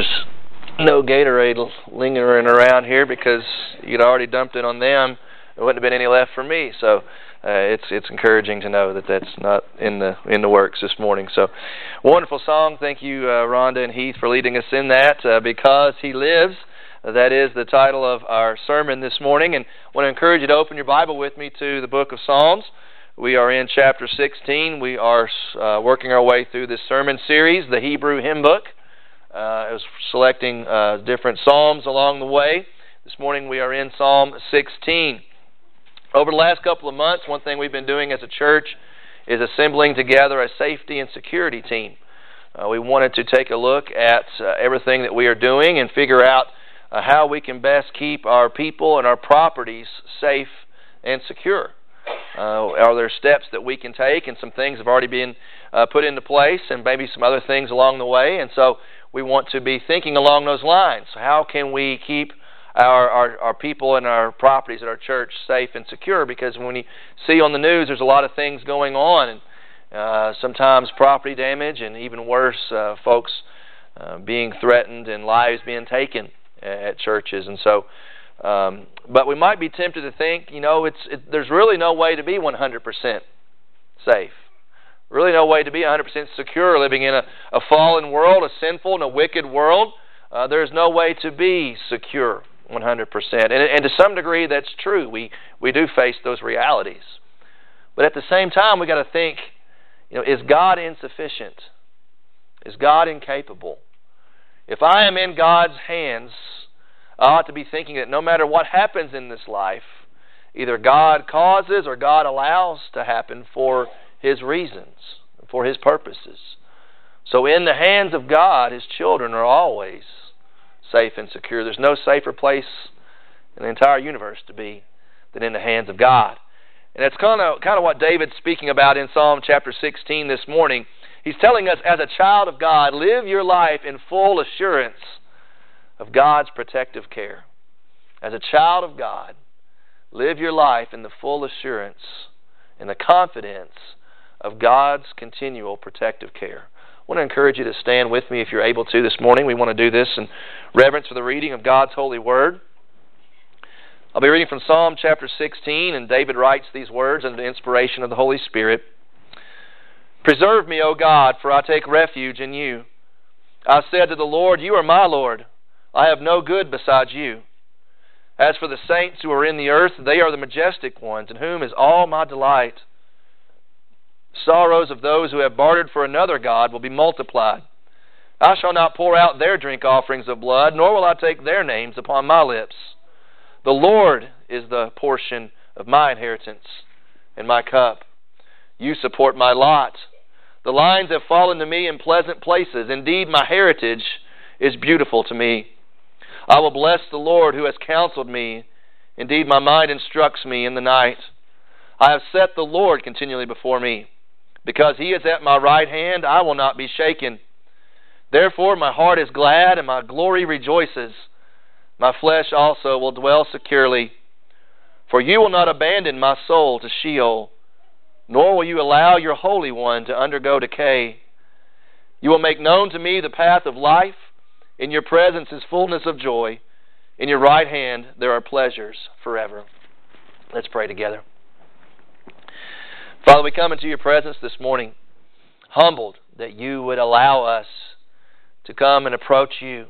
There's no Gatorade lingering around here because you'd already dumped it on them. There wouldn't have been any left for me. So uh, it's it's encouraging to know that that's not in the in the works this morning. So wonderful song. Thank you, uh, Rhonda and Heath, for leading us in that. Uh, because He lives. That is the title of our sermon this morning, and I want to encourage you to open your Bible with me to the book of Psalms. We are in chapter 16. We are uh, working our way through this sermon series, the Hebrew Hymn Book. Uh, I was selecting uh, different psalms along the way. This morning we are in Psalm 16. Over the last couple of months, one thing we've been doing as a church is assembling together a safety and security team. Uh, we wanted to take a look at uh, everything that we are doing and figure out uh, how we can best keep our people and our properties safe and secure. Uh, are there steps that we can take? And some things have already been uh, put into place, and maybe some other things along the way. And so we want to be thinking along those lines. How can we keep our, our, our people and our properties at our church safe and secure? Because when you see on the news, there's a lot of things going on, and uh, sometimes property damage, and even worse, uh, folks uh, being threatened and lives being taken at churches. And so, um, but we might be tempted to think, you know, it's it, there's really no way to be 100% safe. Really, no way to be 100% secure living in a, a fallen world, a sinful and a wicked world. Uh, there's no way to be secure 100%. And, and to some degree, that's true. We, we do face those realities. But at the same time, we've got to think you know, is God insufficient? Is God incapable? If I am in God's hands, I ought to be thinking that no matter what happens in this life, either God causes or God allows to happen for his reasons, for his purposes. So, in the hands of God, his children are always safe and secure. There's no safer place in the entire universe to be than in the hands of God. And that's kind of, kind of what David's speaking about in Psalm chapter 16 this morning. He's telling us, as a child of God, live your life in full assurance of God's protective care. As a child of God, live your life in the full assurance and the confidence of God's continual protective care. I want to encourage you to stand with me if you're able to this morning. We want to do this in reverence for the reading of God's holy word. I'll be reading from Psalm chapter 16, and David writes these words under the inspiration of the Holy Spirit. Preserve me, O God, for I take refuge in you. I said to the Lord, You are my Lord. I have no good besides you. As for the saints who are in the earth, they are the majestic ones, in whom is all my delight sorrows of those who have bartered for another God will be multiplied. I shall not pour out their drink offerings of blood, nor will I take their names upon my lips. The Lord is the portion of my inheritance and my cup. You support my lot. The lines have fallen to me in pleasant places. Indeed, my heritage is beautiful to me. I will bless the Lord who has counseled me. Indeed, my mind instructs me in the night. I have set the Lord continually before me. Because he is at my right hand, I will not be shaken. Therefore, my heart is glad and my glory rejoices. My flesh also will dwell securely. For you will not abandon my soul to Sheol, nor will you allow your Holy One to undergo decay. You will make known to me the path of life. In your presence is fullness of joy. In your right hand there are pleasures forever. Let's pray together. Father, we come into your presence this morning, humbled that you would allow us to come and approach you.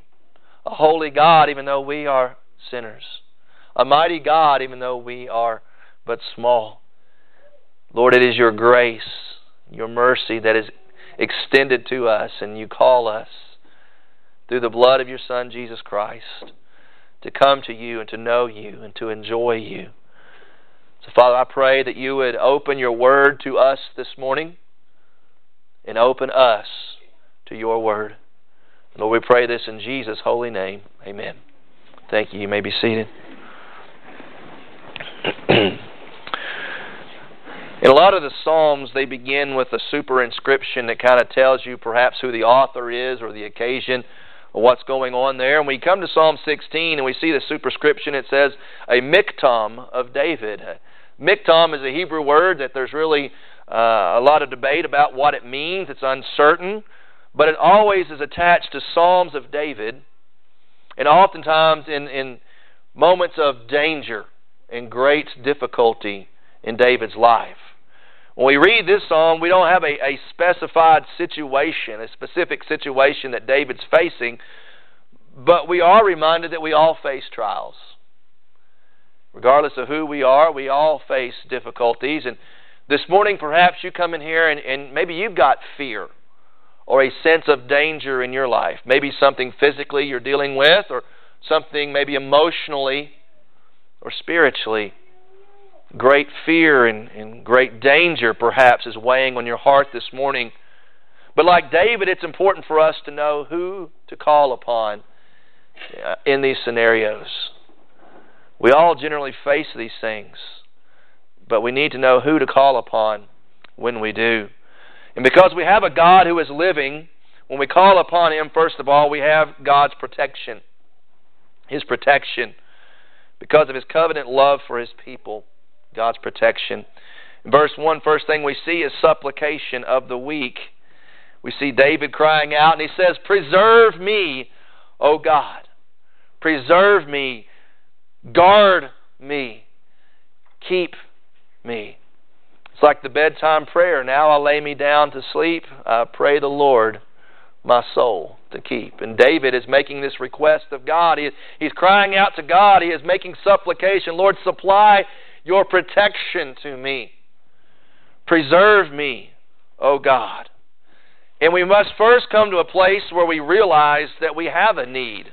A holy God, even though we are sinners. A mighty God, even though we are but small. Lord, it is your grace, your mercy that is extended to us, and you call us through the blood of your Son, Jesus Christ, to come to you and to know you and to enjoy you. So, Father, I pray that you would open your word to us this morning and open us to your word. Lord, we pray this in Jesus' holy name. Amen. Thank you. You may be seated. in a lot of the Psalms, they begin with a superinscription that kind of tells you perhaps who the author is or the occasion or what's going on there. And we come to Psalm 16 and we see the superscription. It says, A miktam of David. Miktam is a Hebrew word that there's really uh, a lot of debate about what it means. It's uncertain. but it always is attached to Psalms of David, and oftentimes in, in moments of danger and great difficulty in David's life. When we read this psalm, we don't have a, a specified situation, a specific situation that David's facing, but we are reminded that we all face trials. Regardless of who we are, we all face difficulties. And this morning, perhaps you come in here and, and maybe you've got fear or a sense of danger in your life. Maybe something physically you're dealing with, or something maybe emotionally or spiritually. Great fear and, and great danger, perhaps, is weighing on your heart this morning. But like David, it's important for us to know who to call upon uh, in these scenarios. We all generally face these things, but we need to know who to call upon when we do. And because we have a God who is living, when we call upon Him, first of all, we have God's protection. His protection. Because of His covenant love for His people, God's protection. In verse 1, first thing we see is supplication of the weak. We see David crying out, and he says, Preserve me, O God. Preserve me. Guard me. Keep me. It's like the bedtime prayer. Now I lay me down to sleep. I pray the Lord my soul to keep. And David is making this request of God. He, he's crying out to God. He is making supplication. Lord, supply your protection to me. Preserve me, O God. And we must first come to a place where we realize that we have a need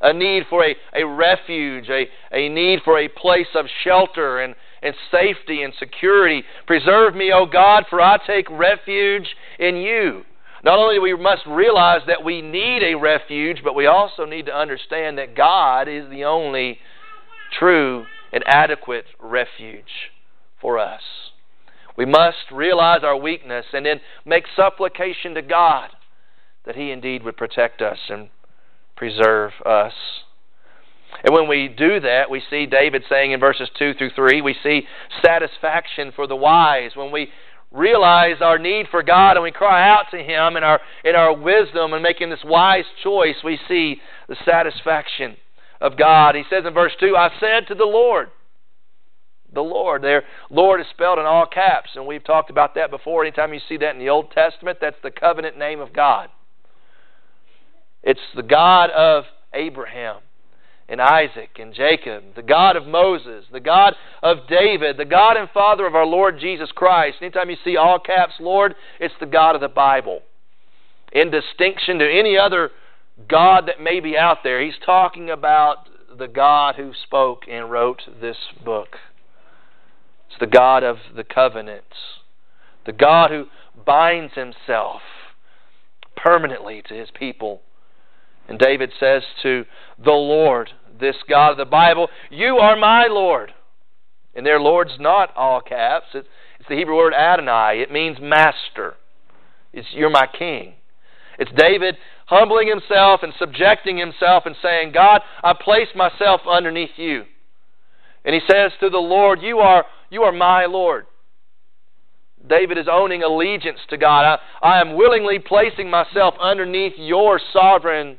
a need for a, a refuge, a, a need for a place of shelter and, and safety and security. Preserve me, O God, for I take refuge in you. Not only we must realize that we need a refuge, but we also need to understand that God is the only true and adequate refuge for us. We must realize our weakness and then make supplication to God that He indeed would protect us and preserve us. And when we do that, we see David saying in verses 2 through 3, we see satisfaction for the wise. When we realize our need for God and we cry out to Him in our, in our wisdom and making this wise choice, we see the satisfaction of God. He says in verse 2, I said to the Lord, the Lord. There, Lord is spelled in all caps, and we've talked about that before. Anytime you see that in the Old Testament, that's the covenant name of God. It's the God of Abraham and Isaac and Jacob, the God of Moses, the God of David, the God and Father of our Lord Jesus Christ. Anytime you see all caps Lord, it's the God of the Bible. In distinction to any other God that may be out there, he's talking about the God who spoke and wrote this book. It's the God of the covenants, the God who binds himself permanently to his people and David says to the Lord, this God of the Bible, You are my Lord. And their Lord's not all caps. It's, the Hebrew word Adonai. It means master. It's you're my king. It's David humbling himself and subjecting himself and saying, God, I place myself underneath you. And he says to the Lord, You are, you are my Lord. David is owning allegiance to God. I, I am willingly placing myself underneath your sovereign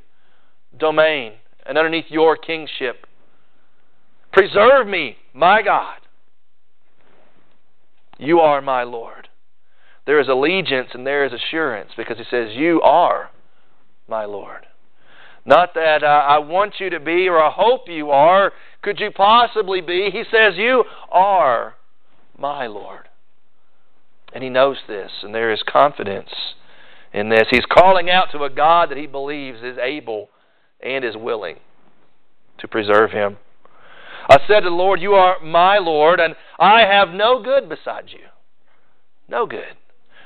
domain and underneath your kingship. Preserve me, my God. You are my Lord. There is allegiance and there is assurance because he says, You are my Lord. Not that uh, I want you to be or I hope you are. Could you possibly be? He says, You are my Lord. And he knows this, and there is confidence in this. He's calling out to a God that he believes is able and is willing to preserve him. I said to the Lord, You are my Lord, and I have no good beside you. No good.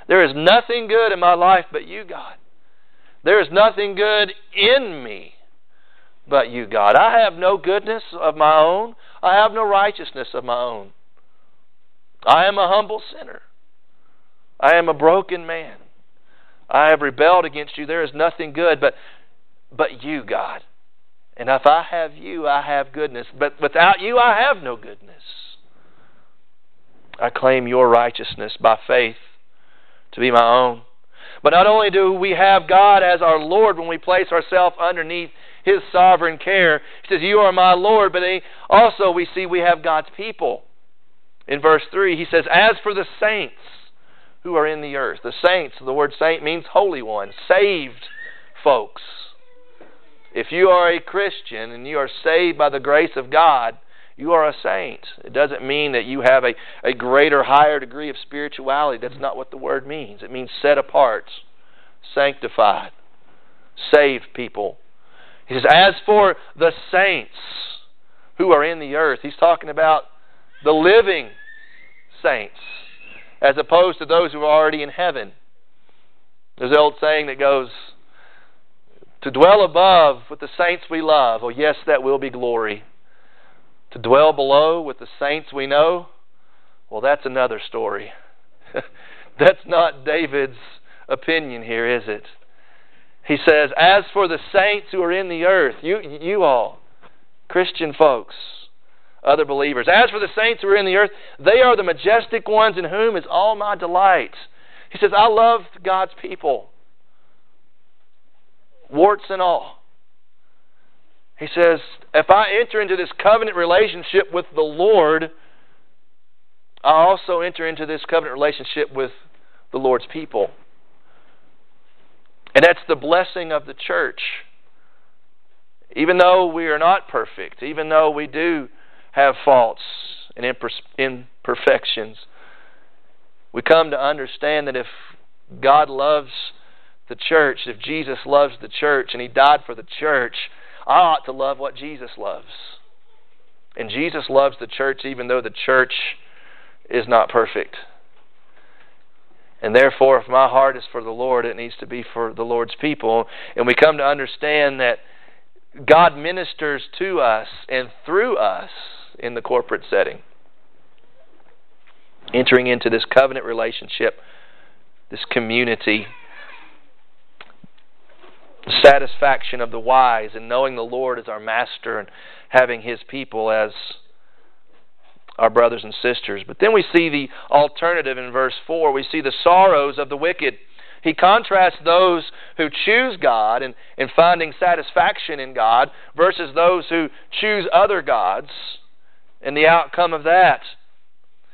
There is nothing good in my life but you, God. There is nothing good in me but you, God. I have no goodness of my own. I have no righteousness of my own. I am a humble sinner. I am a broken man. I have rebelled against you. There is nothing good, but but you, God. And if I have you, I have goodness. But without you, I have no goodness. I claim your righteousness by faith to be my own. But not only do we have God as our Lord when we place ourselves underneath His sovereign care, He says, You are my Lord, but also we see we have God's people. In verse 3, He says, As for the saints who are in the earth, the saints, the word saint means holy one, saved folks. If you are a Christian and you are saved by the grace of God, you are a saint. It doesn't mean that you have a, a greater, higher degree of spirituality. That's not what the word means. It means set apart, sanctified, saved people. He says, As for the saints who are in the earth, he's talking about the living saints, as opposed to those who are already in heaven. There's an old saying that goes, To dwell above with the saints we love, oh, yes, that will be glory to dwell below with the saints we know, well, that's another story. that's not David's opinion here, is it? He says, As for the saints who are in the earth, you, you all, Christian folks, other believers, as for the saints who are in the earth, they are the majestic ones in whom is all my delight. He says, I love God's people, warts and all. He says, if I enter into this covenant relationship with the Lord, I also enter into this covenant relationship with the Lord's people. And that's the blessing of the church. Even though we are not perfect, even though we do have faults and imperfections, we come to understand that if God loves the church, if Jesus loves the church and He died for the church, I ought to love what Jesus loves. And Jesus loves the church even though the church is not perfect. And therefore, if my heart is for the Lord, it needs to be for the Lord's people. And we come to understand that God ministers to us and through us in the corporate setting. Entering into this covenant relationship, this community the satisfaction of the wise and knowing the Lord as our master and having his people as our brothers and sisters. But then we see the alternative in verse 4. We see the sorrows of the wicked. He contrasts those who choose God and, and finding satisfaction in God versus those who choose other gods and the outcome of that.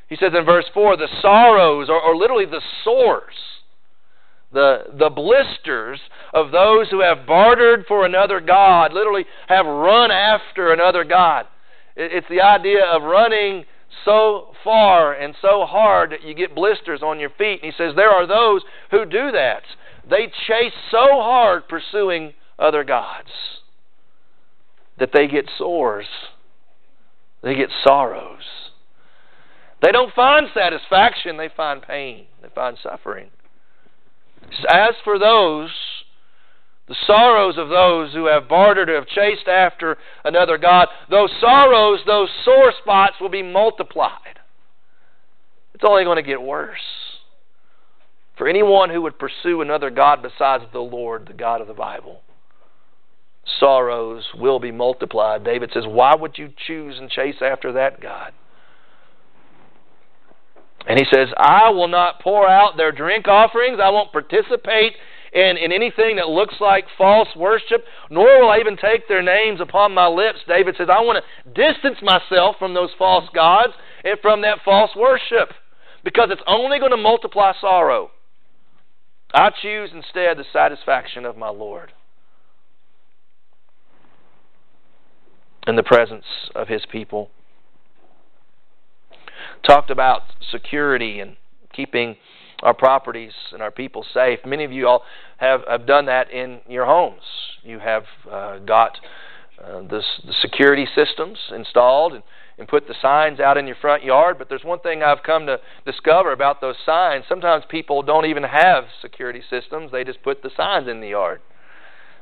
He says in verse 4 the sorrows, or, or literally the sores, the, the blisters of those who have bartered for another God, literally have run after another God. It's the idea of running so far and so hard that you get blisters on your feet. And he says there are those who do that. They chase so hard pursuing other gods that they get sores, they get sorrows. They don't find satisfaction, they find pain, they find suffering. As for those, the sorrows of those who have bartered, have chased after another God, those sorrows, those sore spots will be multiplied. It's only going to get worse. For anyone who would pursue another God besides the Lord, the God of the Bible, sorrows will be multiplied. David says, Why would you choose and chase after that God? And he says, I will not pour out their drink offerings. I won't participate in, in anything that looks like false worship, nor will I even take their names upon my lips. David says, I want to distance myself from those false gods and from that false worship because it's only going to multiply sorrow. I choose instead the satisfaction of my Lord in the presence of his people talked about security and keeping our properties and our people safe. Many of you all have, have done that in your homes. You have uh, got uh, the security systems installed and, and put the signs out in your front yard. But there's one thing I've come to discover about those signs. Sometimes people don't even have security systems, they just put the signs in the yard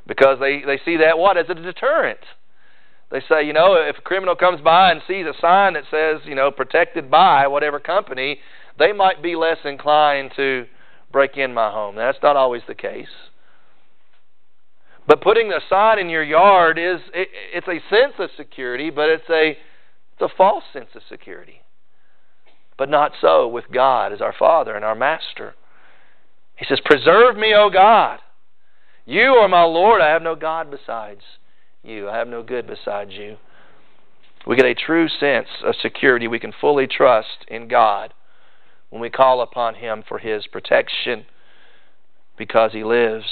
because they, they see that what? As a deterrent. They say, you know, if a criminal comes by and sees a sign that says, you know, protected by whatever company, they might be less inclined to break in my home. That's not always the case. But putting a sign in your yard is it, it's a sense of security, but it's a it's a false sense of security. But not so with God as our Father and our Master. He says, Preserve me, O God. You are my Lord. I have no God besides you. I have no good besides you. We get a true sense of security. We can fully trust in God when we call upon Him for His protection because He lives.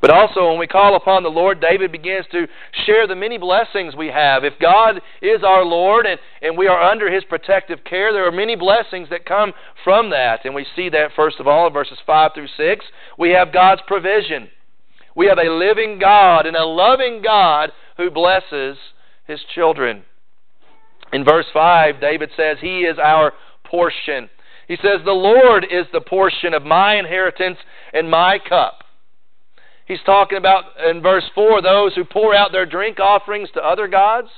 But also, when we call upon the Lord, David begins to share the many blessings we have. If God is our Lord and, and we are under His protective care, there are many blessings that come from that. And we see that, first of all, in verses 5 through 6. We have God's provision. We have a living God and a loving God who blesses His children. In verse 5, David says, He is our portion. He says, The Lord is the portion of my inheritance and my cup. He's talking about in verse 4 those who pour out their drink offerings to other gods.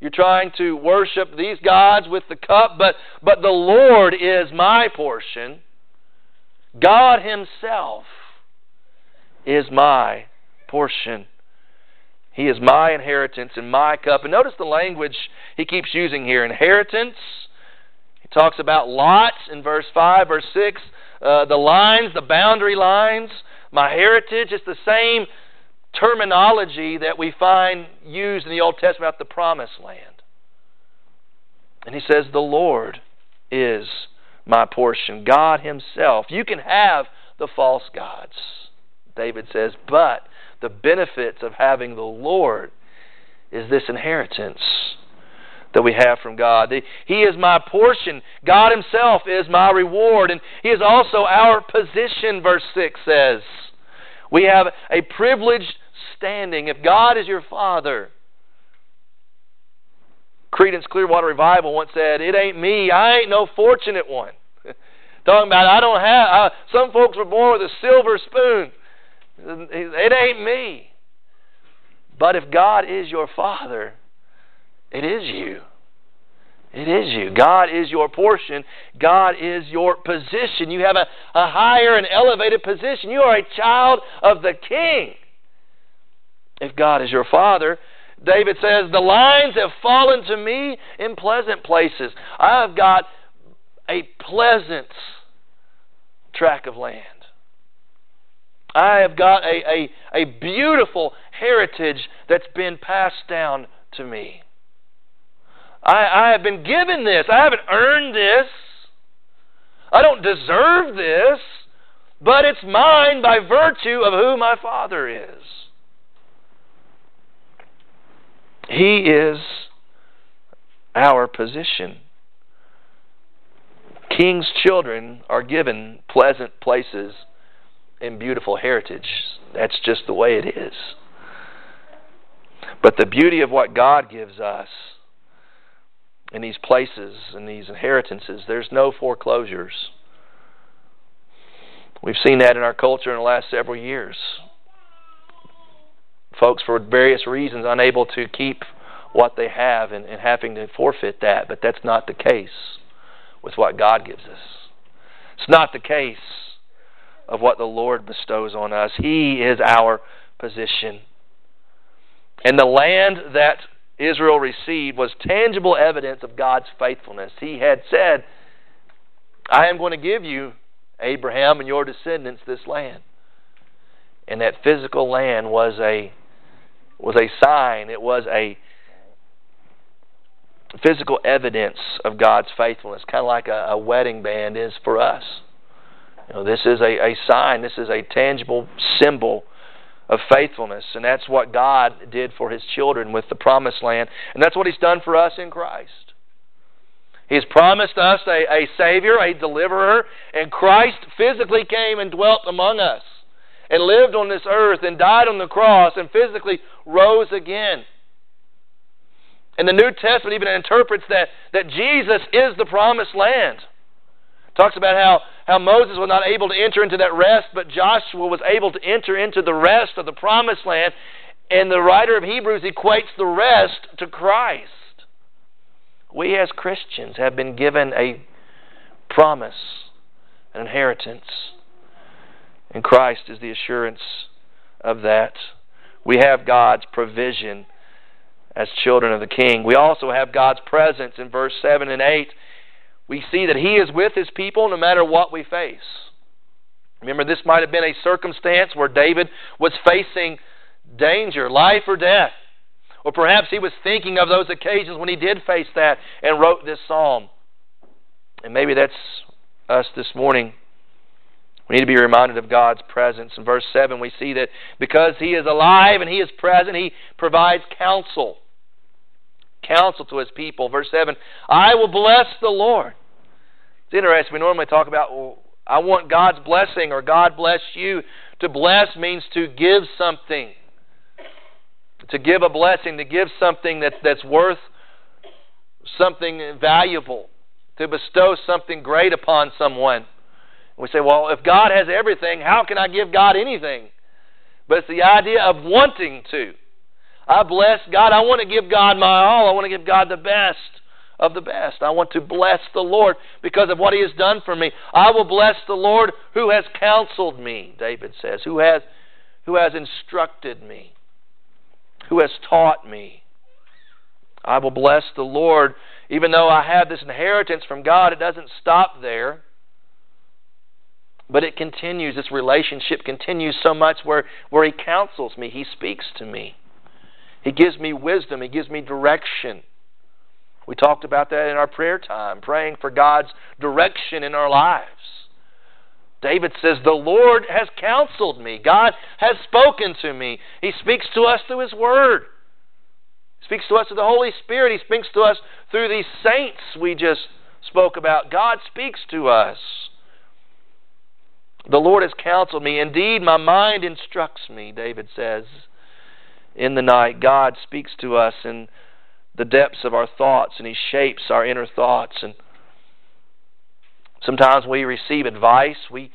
You're trying to worship these gods with the cup, but, but the Lord is my portion. God Himself is my portion. He is my inheritance and my cup. And notice the language he keeps using here inheritance. He talks about lots in verse 5, verse 6, uh, the lines, the boundary lines my heritage. It's the same terminology that we find used in the Old Testament about the promised land. And he says, The Lord is my portion, God Himself. You can have the false gods, David says, but the benefits of having the Lord is this inheritance that we have from God. He is my portion. God Himself is my reward. And He is also our position, verse 6 says. We have a privileged standing. If God is your Father, Creedence Clearwater Revival once said, It ain't me. I ain't no fortunate one. Talking about, I don't have, some folks were born with a silver spoon. It ain't me. But if God is your Father, it is you. It is you. God is your portion. God is your position. You have a, a higher and elevated position. You are a child of the King. If God is your Father, David says, The lines have fallen to me in pleasant places. I have got a pleasant tract of land. I have got a, a, a beautiful heritage that's been passed down to me. I, I have been given this. I haven't earned this. I don't deserve this, but it's mine by virtue of who my Father is. He is our position. King's children are given pleasant places and beautiful heritage. That's just the way it is. But the beauty of what God gives us in these places and these inheritances, there's no foreclosures. We've seen that in our culture in the last several years. Folks, for various reasons, unable to keep what they have and, and having to forfeit that, but that's not the case with what God gives us. It's not the case of what the Lord bestows on us. He is our position. And the land that Israel received was tangible evidence of God's faithfulness. He had said, I am going to give you, Abraham and your descendants, this land. And that physical land was a was a sign, it was a physical evidence of God's faithfulness, kind of like a, a wedding band is for us. You know, this is a, a sign, this is a tangible symbol of faithfulness. And that's what God did for His children with the promised land. And that's what He's done for us in Christ. He's promised us a, a Savior, a deliverer, and Christ physically came and dwelt among us and lived on this earth and died on the cross and physically rose again. And the New Testament even interprets that, that Jesus is the promised land. Talks about how, how Moses was not able to enter into that rest, but Joshua was able to enter into the rest of the promised land. And the writer of Hebrews equates the rest to Christ. We as Christians have been given a promise, an inheritance. And Christ is the assurance of that. We have God's provision as children of the King. We also have God's presence in verse 7 and 8 we see that He is with His people no matter what we face. Remember, this might have been a circumstance where David was facing danger, life or death. Or perhaps he was thinking of those occasions when he did face that and wrote this psalm. And maybe that's us this morning. We need to be reminded of God's presence. In verse 7, we see that because He is alive and He is present, He provides counsel. Counsel to His people. Verse 7 I will bless the Lord. It's interesting. We normally talk about, well, I want God's blessing or God bless you. To bless means to give something. To give a blessing, to give something that, that's worth something valuable. To bestow something great upon someone. We say, well, if God has everything, how can I give God anything? But it's the idea of wanting to. I bless God. I want to give God my all. I want to give God the best of the best. I want to bless the Lord because of what He has done for me. I will bless the Lord who has counseled me, David says, who has, who has instructed me, who has taught me. I will bless the Lord. Even though I have this inheritance from God, it doesn't stop there. But it continues, this relationship continues so much where, where He counsels me, He speaks to me. He gives me wisdom, He gives me direction. We talked about that in our prayer time, praying for God's direction in our lives. David says, The Lord has counseled me. God has spoken to me. He speaks to us through His Word. He speaks to us through the Holy Spirit. He speaks to us through these saints we just spoke about. God speaks to us. The Lord has counseled me. Indeed, my mind instructs me, David says. In the night, God speaks to us in the depths of our thoughts, and He shapes our inner thoughts. And sometimes we receive advice, we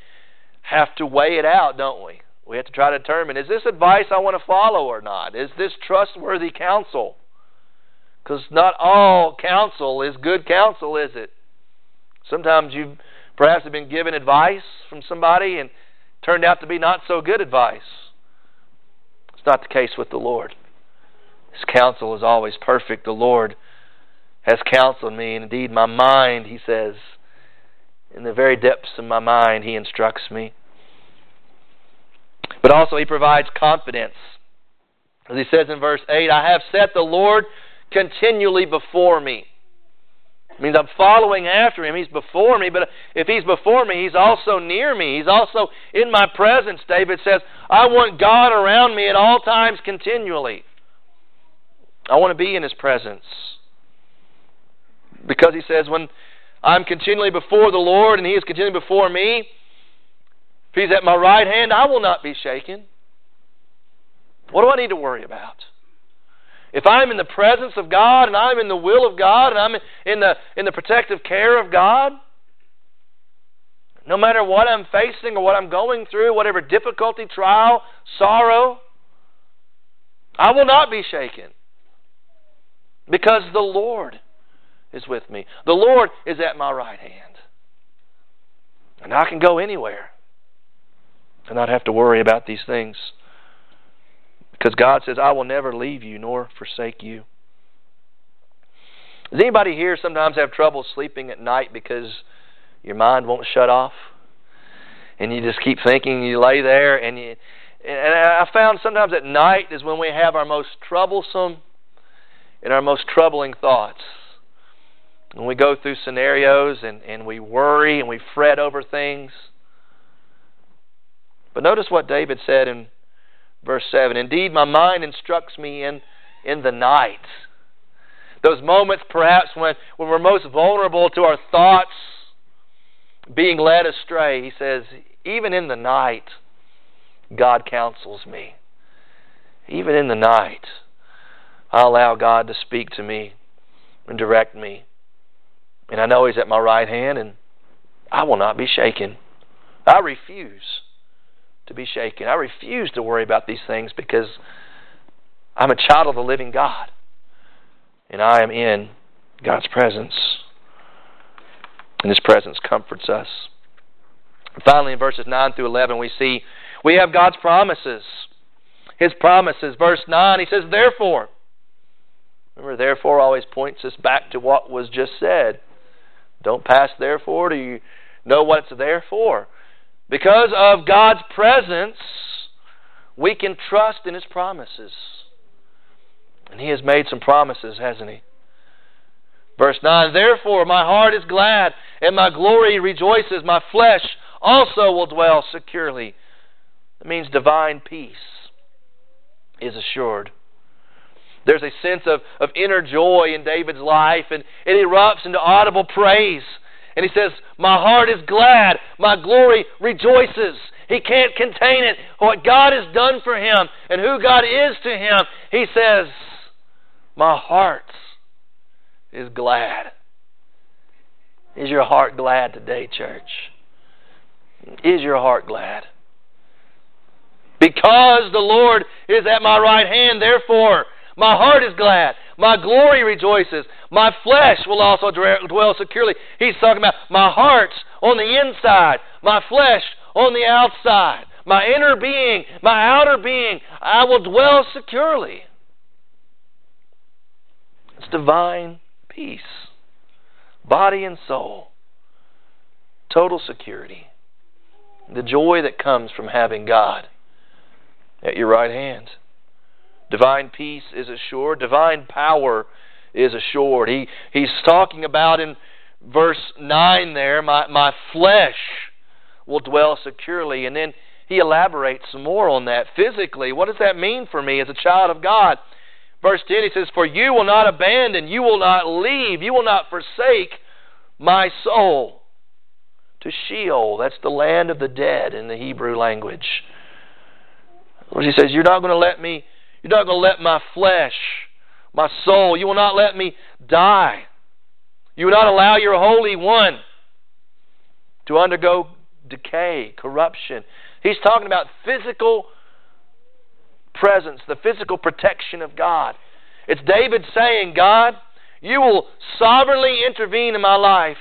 have to weigh it out, don't we? We have to try to determine is this advice I want to follow or not? Is this trustworthy counsel? Because not all counsel is good counsel, is it? Sometimes you've Perhaps have been given advice from somebody and turned out to be not so good advice. It's not the case with the Lord. His counsel is always perfect. The Lord has counseled me, and indeed my mind, he says, in the very depths of my mind, he instructs me. But also, he provides confidence. As he says in verse 8, I have set the Lord continually before me. It means I'm following after him. He's before me, but if he's before me, he's also near me. He's also in my presence. David says, I want God around me at all times continually. I want to be in his presence. Because he says, when I'm continually before the Lord and he is continually before me, if he's at my right hand, I will not be shaken. What do I need to worry about? If I'm in the presence of God and I'm in the will of God and I'm in the, in the protective care of God, no matter what I'm facing or what I'm going through, whatever difficulty, trial, sorrow, I will not be shaken because the Lord is with me. The Lord is at my right hand. And I can go anywhere and not have to worry about these things. Because God says, I will never leave you nor forsake you. Does anybody here sometimes have trouble sleeping at night because your mind won't shut off? And you just keep thinking, you lay there, and you. And I found sometimes at night is when we have our most troublesome and our most troubling thoughts. When we go through scenarios and, and we worry and we fret over things. But notice what David said in Verse 7 Indeed, my mind instructs me in, in the night. Those moments, perhaps, when, when we're most vulnerable to our thoughts being led astray, he says, even in the night, God counsels me. Even in the night, I allow God to speak to me and direct me. And I know He's at my right hand, and I will not be shaken. I refuse to be shaken. I refuse to worry about these things because I'm a child of the living God. And I am in God's presence. And His presence comforts us. And finally, in verses 9 through 11, we see we have God's promises. His promises. Verse 9, He says, Therefore. Remember, therefore always points us back to what was just said. Don't pass therefore. Do you know what it's there for? Because of God's presence, we can trust in His promises. And He has made some promises, hasn't He? Verse 9 Therefore my heart is glad, and my glory rejoices. My flesh also will dwell securely. It means divine peace is assured. There's a sense of, of inner joy in David's life, and it erupts into audible praise. And he says, My heart is glad, my glory rejoices. He can't contain it. What God has done for him and who God is to him, he says, My heart is glad. Is your heart glad today, church? Is your heart glad? Because the Lord is at my right hand, therefore my heart is glad. My glory rejoices. My flesh will also dwell securely. He's talking about my heart on the inside, my flesh on the outside, my inner being, my outer being. I will dwell securely. It's divine peace, body and soul, total security. The joy that comes from having God at your right hand. Divine peace is assured. Divine power is assured. He, he's talking about in verse 9 there, my, my flesh will dwell securely. And then he elaborates some more on that. Physically, what does that mean for me as a child of God? Verse 10, he says, For you will not abandon, you will not leave, you will not forsake my soul to Sheol. That's the land of the dead in the Hebrew language. He says, You're not going to let me you're not going to let my flesh, my soul, you will not let me die. You will not allow your Holy One to undergo decay, corruption. He's talking about physical presence, the physical protection of God. It's David saying, God, you will sovereignly intervene in my life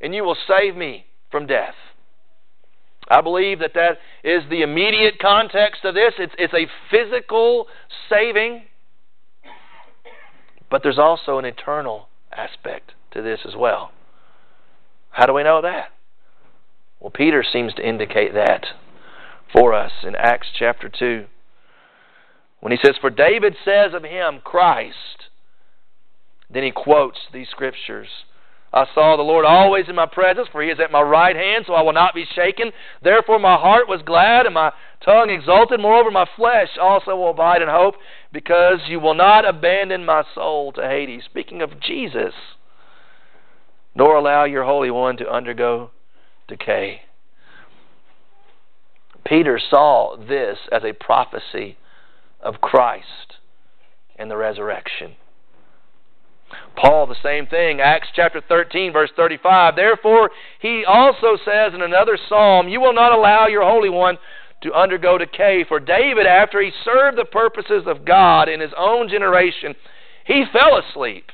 and you will save me from death. I believe that that is the immediate context of this. It's, it's a physical saving, but there's also an eternal aspect to this as well. How do we know that? Well, Peter seems to indicate that for us in Acts chapter 2. When he says, For David says of him, Christ, then he quotes these scriptures. I saw the Lord always in my presence, for he is at my right hand, so I will not be shaken. Therefore my heart was glad, and my tongue exulted. Moreover, my flesh also will abide in hope, because you will not abandon my soul to Hades. Speaking of Jesus, nor allow your Holy One to undergo decay. Peter saw this as a prophecy of Christ and the resurrection. Paul, the same thing. Acts chapter 13, verse 35. Therefore, he also says in another psalm, You will not allow your Holy One to undergo decay. For David, after he served the purposes of God in his own generation, he fell asleep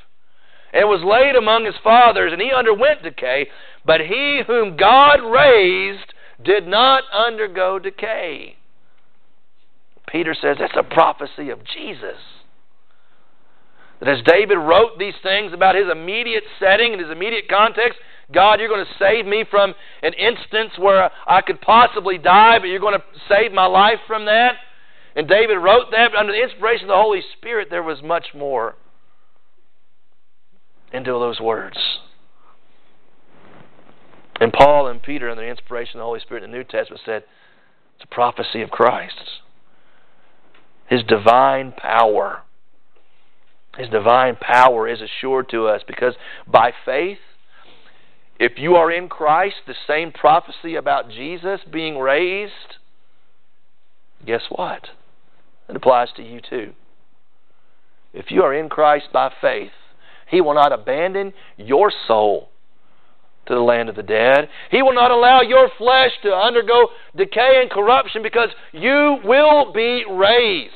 and was laid among his fathers, and he underwent decay. But he whom God raised did not undergo decay. Peter says that's a prophecy of Jesus. That as David wrote these things about his immediate setting and his immediate context, God, you're going to save me from an instance where I could possibly die, but you're going to save my life from that. And David wrote that, but under the inspiration of the Holy Spirit, there was much more into those words. And Paul and Peter, under the inspiration of the Holy Spirit in the New Testament, said it's a prophecy of Christ. His divine power his divine power is assured to us because by faith, if you are in Christ, the same prophecy about Jesus being raised, guess what? It applies to you too. If you are in Christ by faith, He will not abandon your soul to the land of the dead. He will not allow your flesh to undergo decay and corruption because you will be raised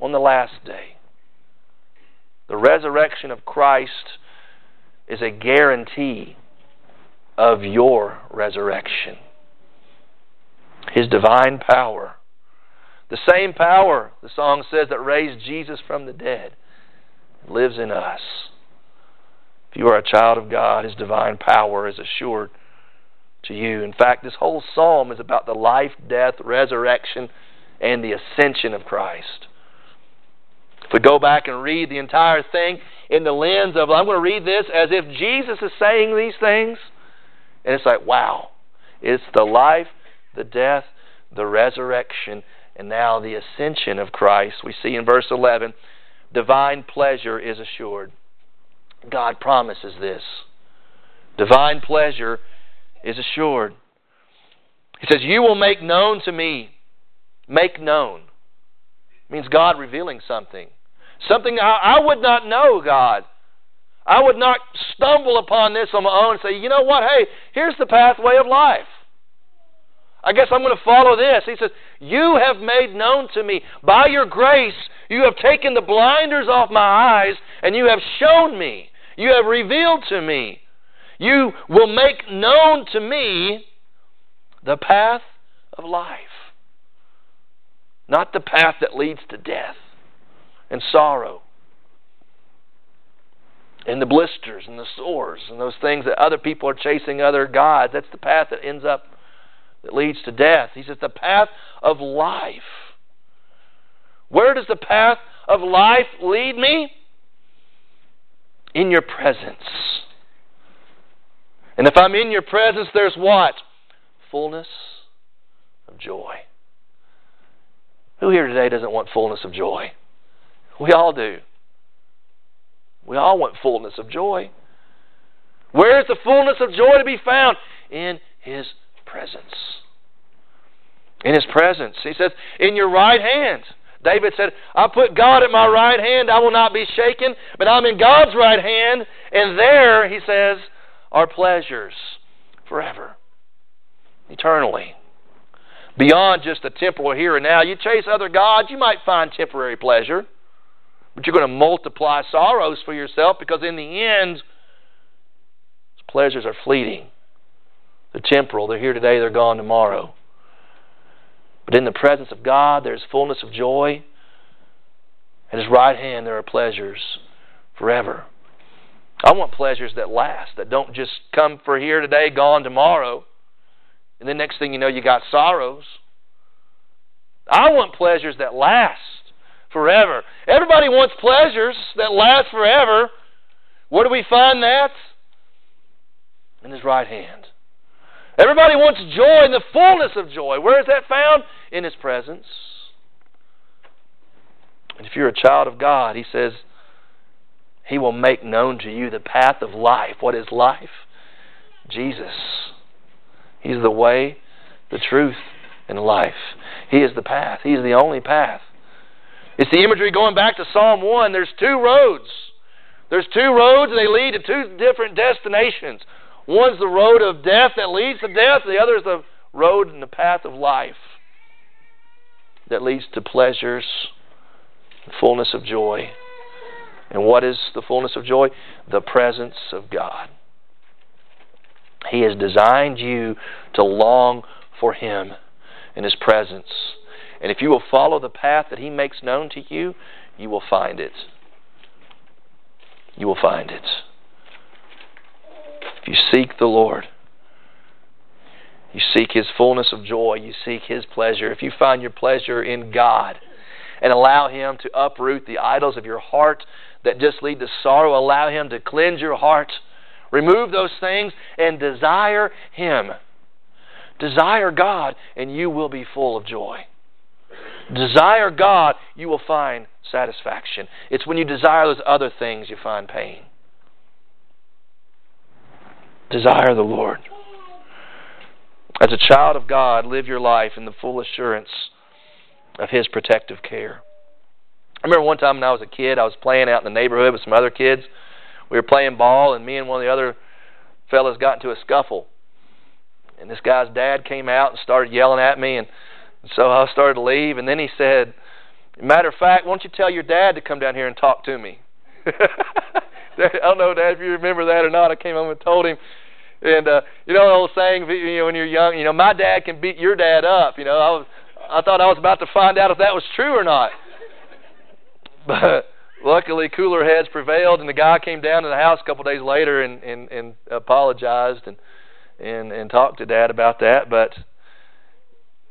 on the last day. The resurrection of Christ is a guarantee of your resurrection. His divine power. The same power, the song says, that raised Jesus from the dead lives in us. If you are a child of God, His divine power is assured to you. In fact, this whole psalm is about the life, death, resurrection, and the ascension of Christ. If we go back and read the entire thing in the lens of, I'm going to read this as if Jesus is saying these things, and it's like, wow, it's the life, the death, the resurrection, and now the ascension of Christ. We see in verse 11, divine pleasure is assured. God promises this. Divine pleasure is assured. He says, You will make known to me. Make known. means God revealing something. Something I, I would not know, God. I would not stumble upon this on my own and say, you know what? Hey, here's the pathway of life. I guess I'm going to follow this. He says, You have made known to me, by your grace, you have taken the blinders off my eyes, and you have shown me, you have revealed to me, you will make known to me the path of life. Not the path that leads to death and sorrow and the blisters and the sores and those things that other people are chasing other gods. That's the path that ends up, that leads to death. He says, the path of life. Where does the path of life lead me? In your presence. And if I'm in your presence, there's what? Fullness of joy. Who here today doesn't want fullness of joy? We all do. We all want fullness of joy. Where is the fullness of joy to be found? In His presence. In His presence. He says, In your right hand. David said, I put God at my right hand, I will not be shaken, but I'm in God's right hand, and there, he says, are pleasures forever, eternally. Beyond just the temporal here and now. You chase other gods, you might find temporary pleasure. But you're going to multiply sorrows for yourself because in the end, pleasures are fleeting. They're temporal. They're here today, they're gone tomorrow. But in the presence of God, there's fullness of joy. At His right hand, there are pleasures forever. I want pleasures that last, that don't just come for here today, gone tomorrow. And then next thing you know, you got sorrows. I want pleasures that last forever. Everybody wants pleasures that last forever. Where do we find that? In His right hand. Everybody wants joy and the fullness of joy. Where is that found? In His presence. And if you're a child of God, He says, He will make known to you the path of life. What is life? Jesus. He's the way, the truth, and life. He is the path. He is the only path. It's the imagery going back to Psalm 1. There's two roads. There's two roads, and they lead to two different destinations. One's the road of death that leads to death, the other is the road and the path of life that leads to pleasures, fullness of joy. And what is the fullness of joy? The presence of God. He has designed you to long for Him in His presence. And if you will follow the path that He makes known to you, you will find it. You will find it. If you seek the Lord, you seek His fullness of joy, you seek His pleasure. If you find your pleasure in God and allow Him to uproot the idols of your heart that just lead to sorrow, allow Him to cleanse your heart, remove those things, and desire Him. Desire God, and you will be full of joy. Desire God, you will find satisfaction. It's when you desire those other things you find pain. Desire the Lord. As a child of God, live your life in the full assurance of His protective care. I remember one time when I was a kid, I was playing out in the neighborhood with some other kids. We were playing ball, and me and one of the other fellas got into a scuffle. And this guy's dad came out and started yelling at me, and so I started to leave, and then he said, "Matter of fact, why don't you tell your dad to come down here and talk to me?" I don't know, Dad, if you remember that or not. I came home and told him, and uh, you know the old saying, you know, when you're young, you know, my dad can beat your dad up. You know, I was, I thought I was about to find out if that was true or not. But luckily, cooler heads prevailed, and the guy came down to the house a couple days later and and and apologized and and and talked to Dad about that. But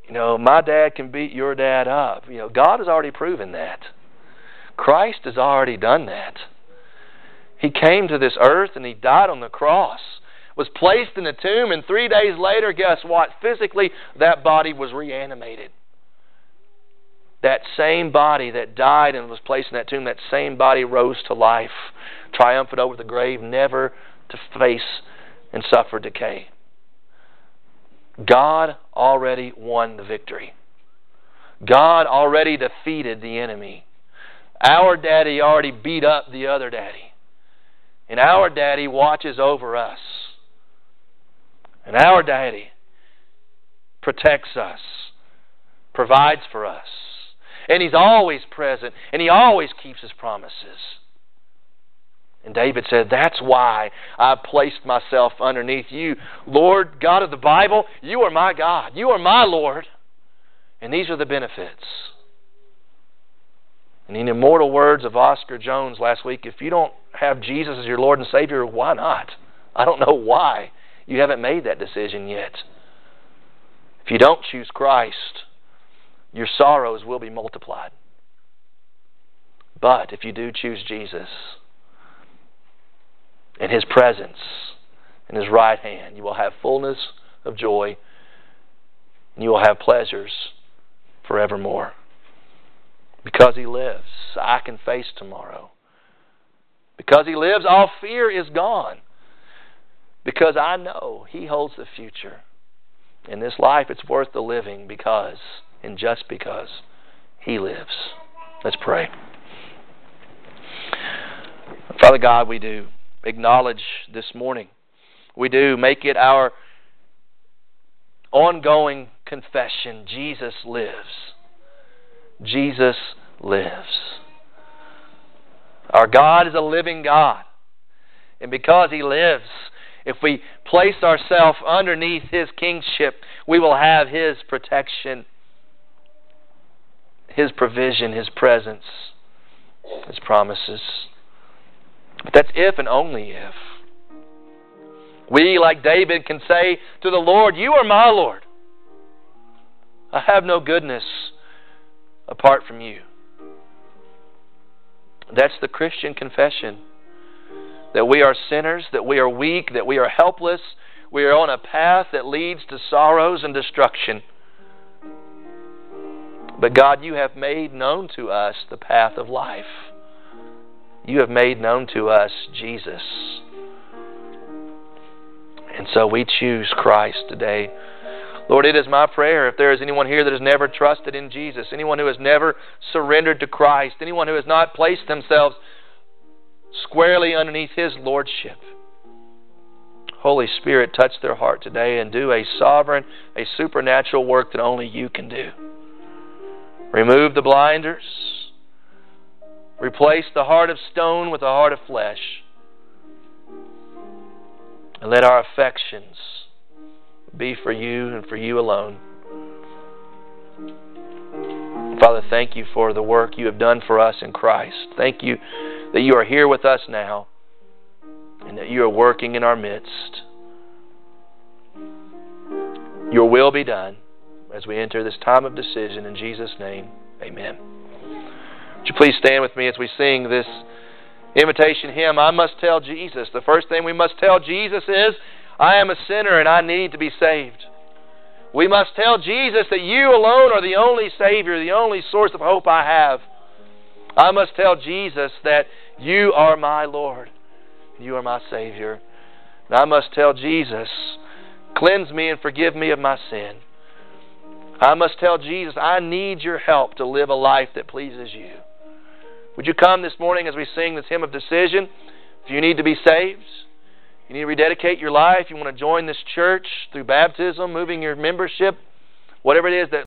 you know, my dad can beat your dad up. You know, God has already proven that. Christ has already done that. He came to this earth and he died on the cross, was placed in a tomb, and three days later, guess what? Physically, that body was reanimated. That same body that died and was placed in that tomb, that same body rose to life, triumphant over the grave, never to face and suffer decay. God already won the victory. God already defeated the enemy. Our daddy already beat up the other daddy. And our daddy watches over us. And our daddy protects us, provides for us. And he's always present, and he always keeps his promises. And David said, That's why I placed myself underneath you. Lord, God of the Bible, you are my God. You are my Lord. And these are the benefits. And in the immortal words of Oscar Jones last week, if you don't have Jesus as your Lord and Savior, why not? I don't know why you haven't made that decision yet. If you don't choose Christ, your sorrows will be multiplied. But if you do choose Jesus, in His presence, in His right hand. You will have fullness of joy, and you will have pleasures forevermore. Because He lives, I can face tomorrow. Because He lives, all fear is gone. Because I know He holds the future. In this life, it's worth the living because, and just because, He lives. Let's pray. Father God, we do acknowledge this morning. We do make it our ongoing confession Jesus lives. Jesus lives. Our God is a living God. And because He lives, if we place ourselves underneath His kingship, we will have His protection, His provision, His presence, His promises. But that's if and only if. We, like David, can say to the Lord, You are my Lord. I have no goodness apart from you. That's the Christian confession. That we are sinners, that we are weak, that we are helpless, we are on a path that leads to sorrows and destruction. But God, you have made known to us the path of life you have made known to us Jesus. And so we choose Christ today. Lord, it is my prayer if there is anyone here that has never trusted in Jesus, anyone who has never surrendered to Christ, anyone who has not placed themselves squarely underneath His Lordship. Holy Spirit, touch their heart today and do a sovereign, a supernatural work that only you can do. Remove the blinders Replace the heart of stone with a heart of flesh. And let our affections be for you and for you alone. Father, thank you for the work you have done for us in Christ. Thank you that you are here with us now and that you are working in our midst. Your will be done as we enter this time of decision. In Jesus' name, amen. Would you please stand with me as we sing this invitation hymn? I must tell Jesus. The first thing we must tell Jesus is, I am a sinner and I need to be saved. We must tell Jesus that you alone are the only Savior, the only source of hope I have. I must tell Jesus that you are my Lord, you are my Savior. And I must tell Jesus, cleanse me and forgive me of my sin. I must tell Jesus, I need your help to live a life that pleases you. Would you come this morning as we sing this hymn of decision? If you need to be saved, you need to rededicate your life, you want to join this church through baptism, moving your membership, whatever it is that